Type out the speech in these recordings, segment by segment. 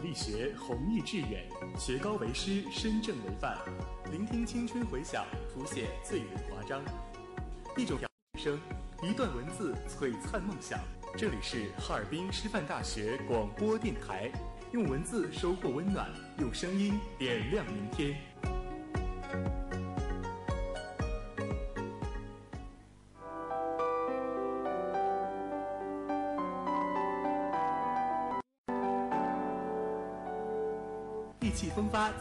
力学，弘毅致远，学高为师，身正为范。聆听青春回响，谱写最美华章。一种声，一段文字璀璨梦想。这里是哈尔滨师范大学广播电台，用文字收获温暖，用声音点亮明天。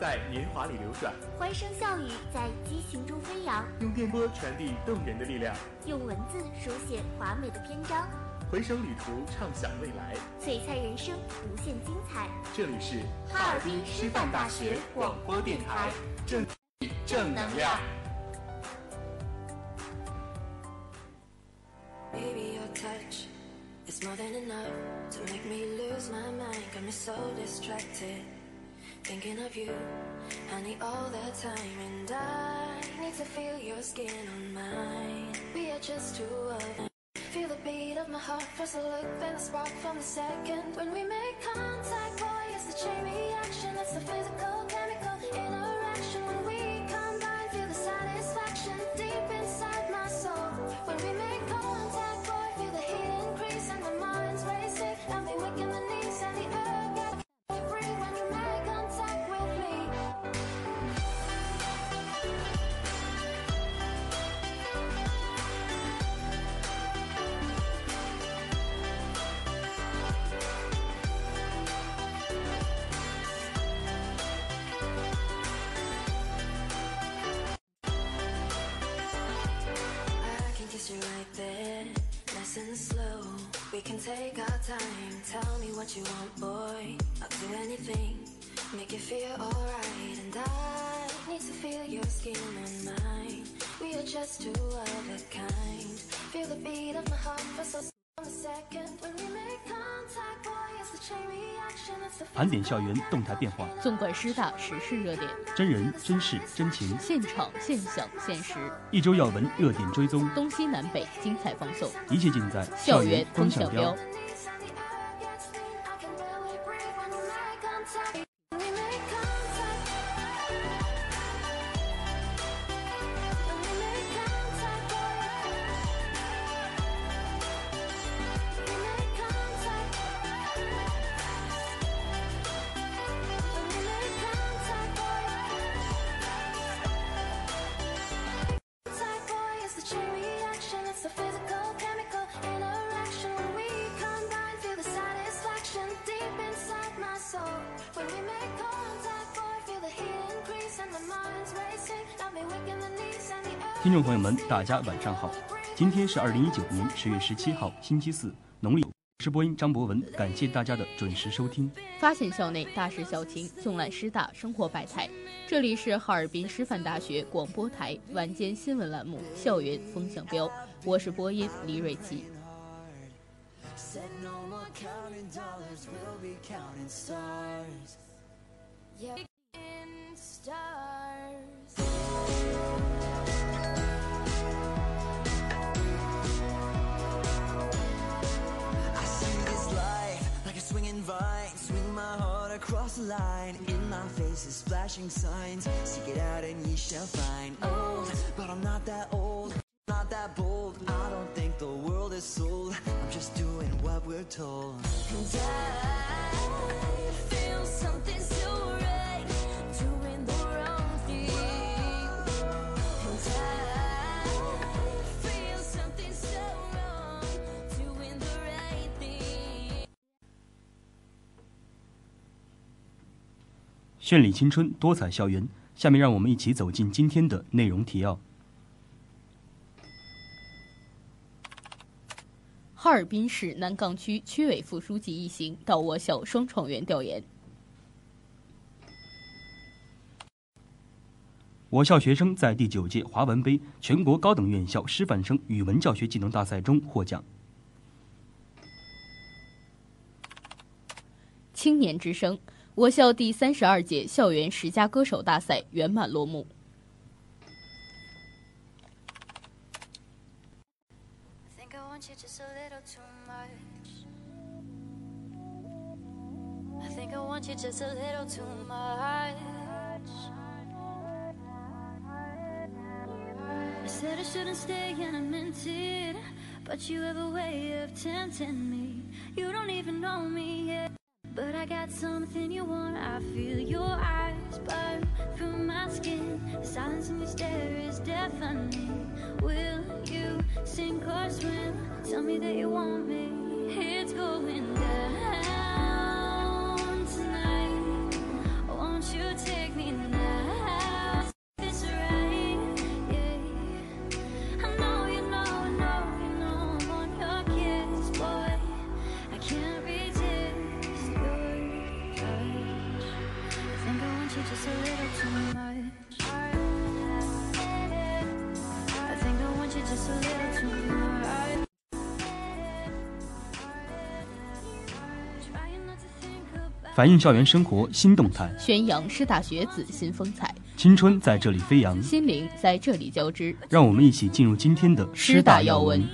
在年华里流转，欢声笑语在激情中飞扬。用电波传递动人的力量，用文字书写华美的篇章。回首旅途，畅想未来，璀璨人生，无限精彩。这里是哈尔滨师范大学广播电台，正正能量。Baby, your touch is more than enough to make me lose my mind. Got me so distracted, thinking of you. honey, all the time, and I need to feel your skin on mine. We are just two of them. Feel the beat of my heart, first a look, then a spark from the second. When we make contact, boy, it's the chain reaction. It's the physical, chemical interaction. We can take our time. Tell me what you want, boy. I'll do anything, make you feel alright. And I need to feel your skin on mine. We are just two of a kind. Feel the beat of my heart for so 盘点校园动态变化，纵观师大时事热点，真人真事真情，现场现象现实，一周要闻热点追踪，东西南北精彩放送，一切尽在校园风风向标。听众朋友们，大家晚上好，今天是二零一九年十月十七号，星期四，农历。我是播音张博文，感谢大家的准时收听。发现校内大事小情，纵览师大生活百态。这里是哈尔滨师范大学广播台晚间新闻栏目《校园风向标》，我是播音李瑞琪。Line. In my face is flashing signs. Seek it out and ye shall find. Old, but I'm not that old. Not that bold. I don't think the world is sold. I'm just doing what we're told. And I 绚丽青春，多彩校园。下面让我们一起走进今天的内容提要。哈尔滨市南岗区区委副书记一行到我校双创园调研。我校学生在第九届华文杯全国高等院校师范生语文教学技能大赛中获奖。青年之声，我校第三十二届校园十佳歌手大赛圆满落幕。But I got something you want. I feel your eyes burn through my skin. The silence in your stare is deafening. Will you sink or swim? Tell me that you want me. It's going down tonight. Won't you take me now? 反映校园生活新动态，宣扬师大学子新风采，青春在这里飞扬。心灵在这里交织。让我们一起进入今天的师大要闻。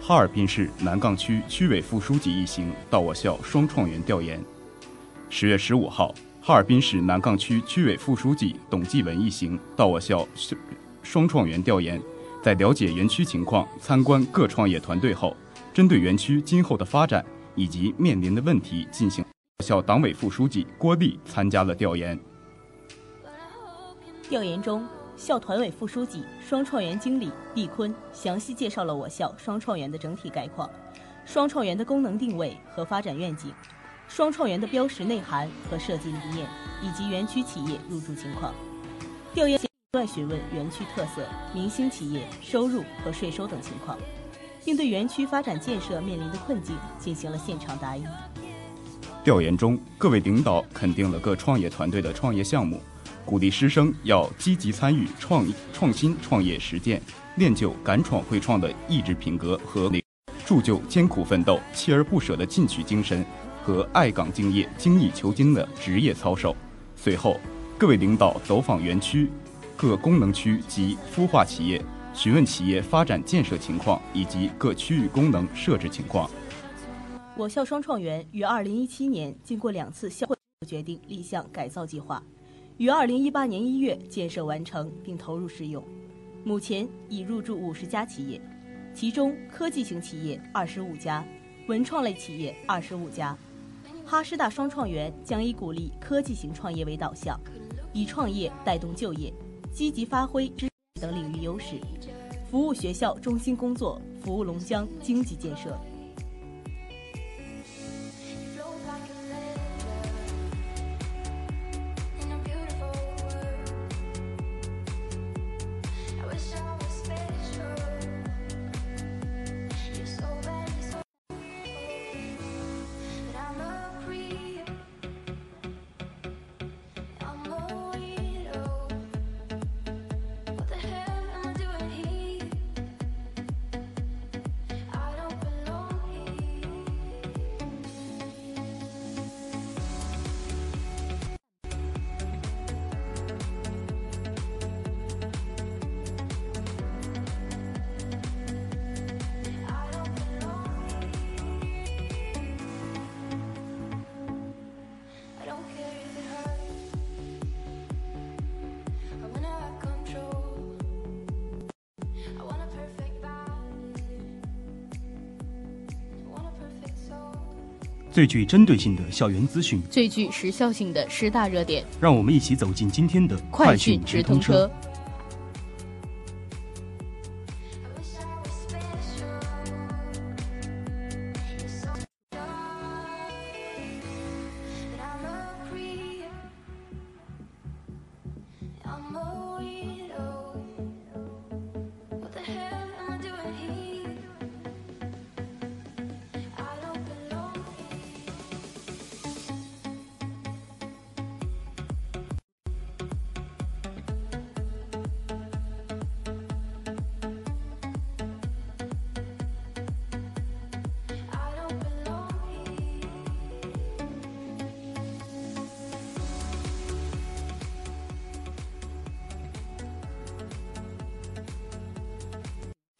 哈尔滨市南岗区区委副书记一行到我校双创园调研。十月十五号，哈尔滨市南岗区区委副书记董继文一行到我校双创园调研，在了解园区情况、参观各创业团队后，针对园区今后的发展以及面临的问题进行。校党委副书记郭丽参加了调研。调研中，校团委副书记、双创园经理毕坤详细介绍了我校双创园的整体概况、双创园的功能定位和发展愿景、双创园的标识内涵和设计理念，以及园区企业入驻情况。调研不断询问园区特色、明星企业收入和税收等情况，并对园区发展建设面临的困境进行了现场答疑。调研中，各位领导肯定了各创业团队的创业项目，鼓励师生要积极参与创创新创业实践，练就敢闯会创的意志品格和铸就艰苦奋斗、锲而不舍的进取精神和爱岗敬业、精益求精的职业操守。随后，各位领导走访园区各功能区及孵化企业，询问企业发展建设情况以及各区域功能设置情况。我校双创园于二零一七年经过两次校会决定立项改造计划，于二零一八年一月建设完成并投入使用。目前已入驻五十家企业，其中科技型企业二十五家，文创类企业二十五家。哈师大双创园将以鼓励科技型创业为导向，以创业带动就业，积极发挥知识等领域优势，服务学校中心工作，服务龙江经济建设。最具针对性的校园资讯，最具时效性的师大热点，让我们一起走进今天的快讯讯直通车。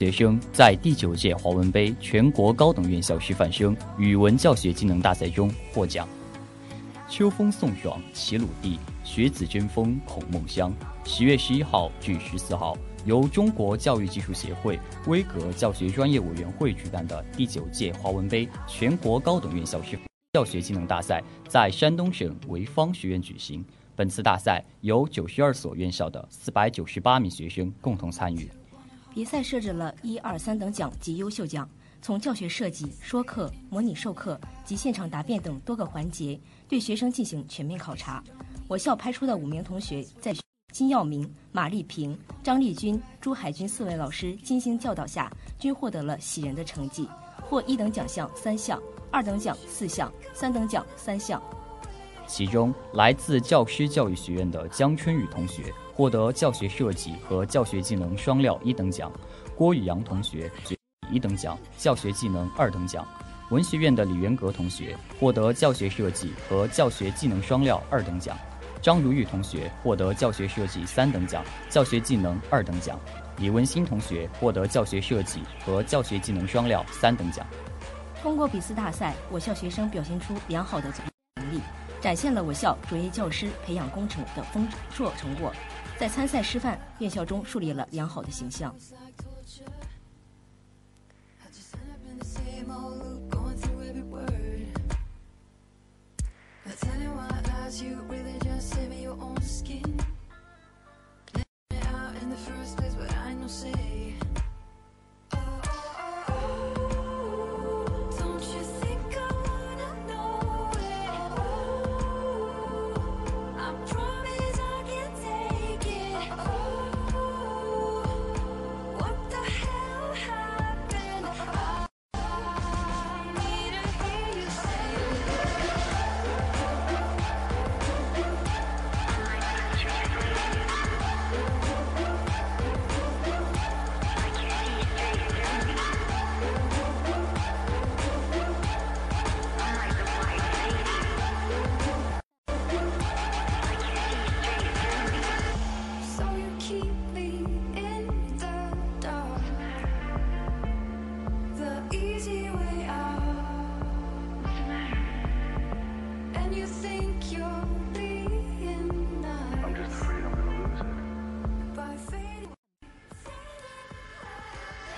学生在第九届华文杯全国高等院校师范生语文教学技能大赛中获奖。秋风送爽齐鲁地，学子争锋孔孟乡。十月十一号至十四号，由中国教育技术协会威格教学专业委员会举办的第九届华文杯全国高等院校师教学技能大赛在山东省潍坊学院举行。本次大赛由九十二所院校的四百九十八名学生共同参与。比赛设置了一二三等奖及优秀奖，从教学设计、说课、模拟授课及现场答辩等多个环节。对学生进行全面考察，我校派出的五名同学在金耀明、马丽萍、张丽君、朱海军四位老师精心教导下，均获得了喜人的成绩，获一等奖项三项，二等奖四项，三等奖三项。其中，来自教师教育学院的江春雨同学获得教学设计和教学技能双料一等奖，郭宇阳同学一等奖，教学技能二等奖。文学院的李元格同学获得教学设计和教学技能双料二等奖，张如玉同学获得教学设计三等奖、教学技能二等奖，李文新同学获得教学设计和教学技能双料三等奖。通过比试大赛，我校学生表现出良好的能力，展现了我校卓越教师培养工程的丰硕成果，在参赛师范院校中树立了良好的形象。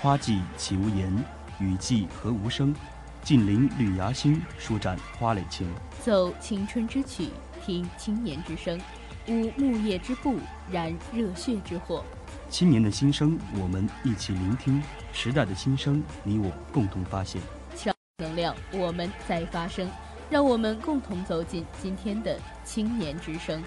花季岂无言，雨季何无声？近邻绿芽心，舒展花蕾情。奏青春之曲，听青年之声，舞木叶之步，燃热血之火。青年的心声，我们一起聆听；时代的心声，你我共同发现。强能量，我们在发声，让我们共同走进今天的青年之声。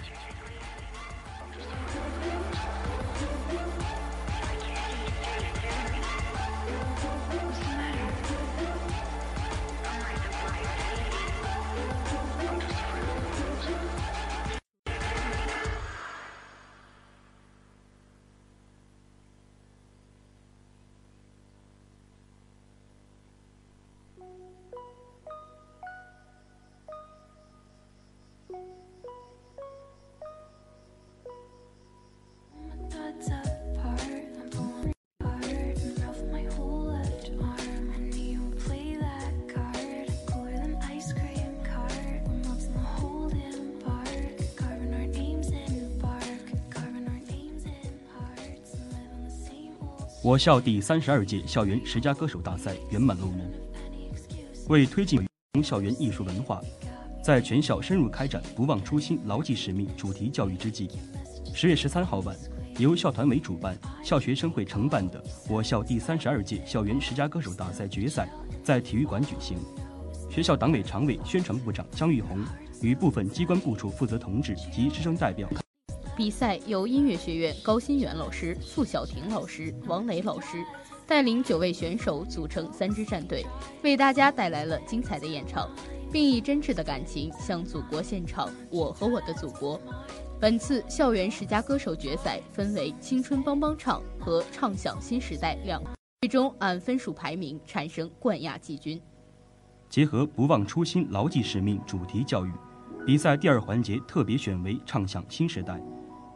我校第三十二届校园十佳歌手大赛圆满落幕。为推进校园艺术文化，在全校深入开展“不忘初心、牢记使命”主题教育之际，十月十三号晚，由校团委主办、校学生会承办的我校第三十二届校园十佳歌手大赛决赛在体育馆举行。学校党委常委、宣传部长姜玉红与部分机关部处负责同志及师生代表。比赛由音乐学院高新元老师、傅晓婷老师、王磊老师带领九位选手组成三支战队，为大家带来了精彩的演唱，并以真挚的感情向祖国献唱《我和我的祖国》。本次校园十佳歌手决赛分为“青春帮帮唱”和“唱响新时代”两，最终按分数排名产生冠亚季军。结合“不忘初心、牢记使命”主题教育，比赛第二环节特别选为“唱响新时代”。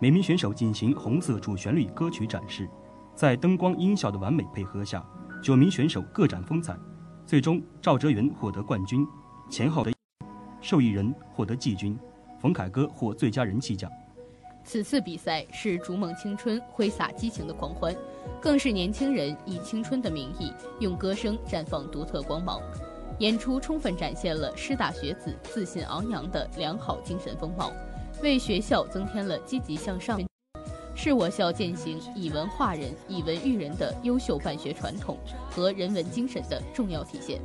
每名选手进行红色主旋律歌曲展示，在灯光音效的完美配合下，九名选手各展风采，最终赵哲元获得冠军，前后的受益人获得季军，冯凯歌获最佳人气奖。此次比赛是逐梦青春、挥洒激情的狂欢，更是年轻人以青春的名义，用歌声绽放独特光芒。演出充分展现了师大学子自信昂扬的良好精神风貌，为学校增添了积极向上，是我校践行以文化人、以文育人的优秀办学传统和人文精神的重要体现。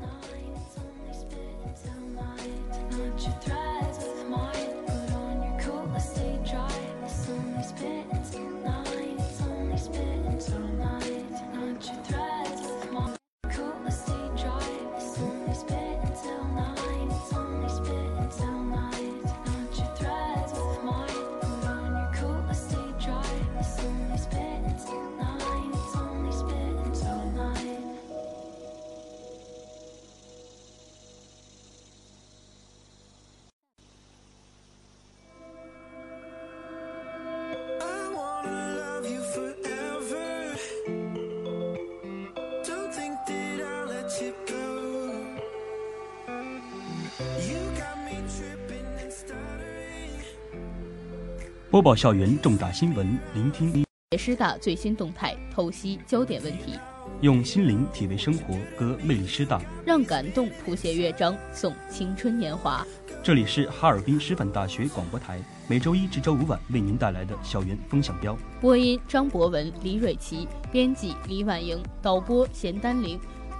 播报校园重大新闻，聆听师大最新动态，剖析焦点问题，用心灵体味生活，歌魅力师大，让感动谱写乐章，颂青春年华。这里是哈尔滨师范大学广播台，每周一至周五晚为您带来的校园风向标。播音：张博文、李蕊琪，编辑：李婉莹，导播：咸丹玲，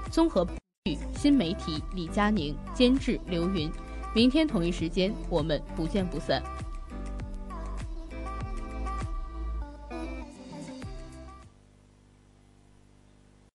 综合新媒体：李佳宁，监制：刘云。明天同一时间，我们不见不散。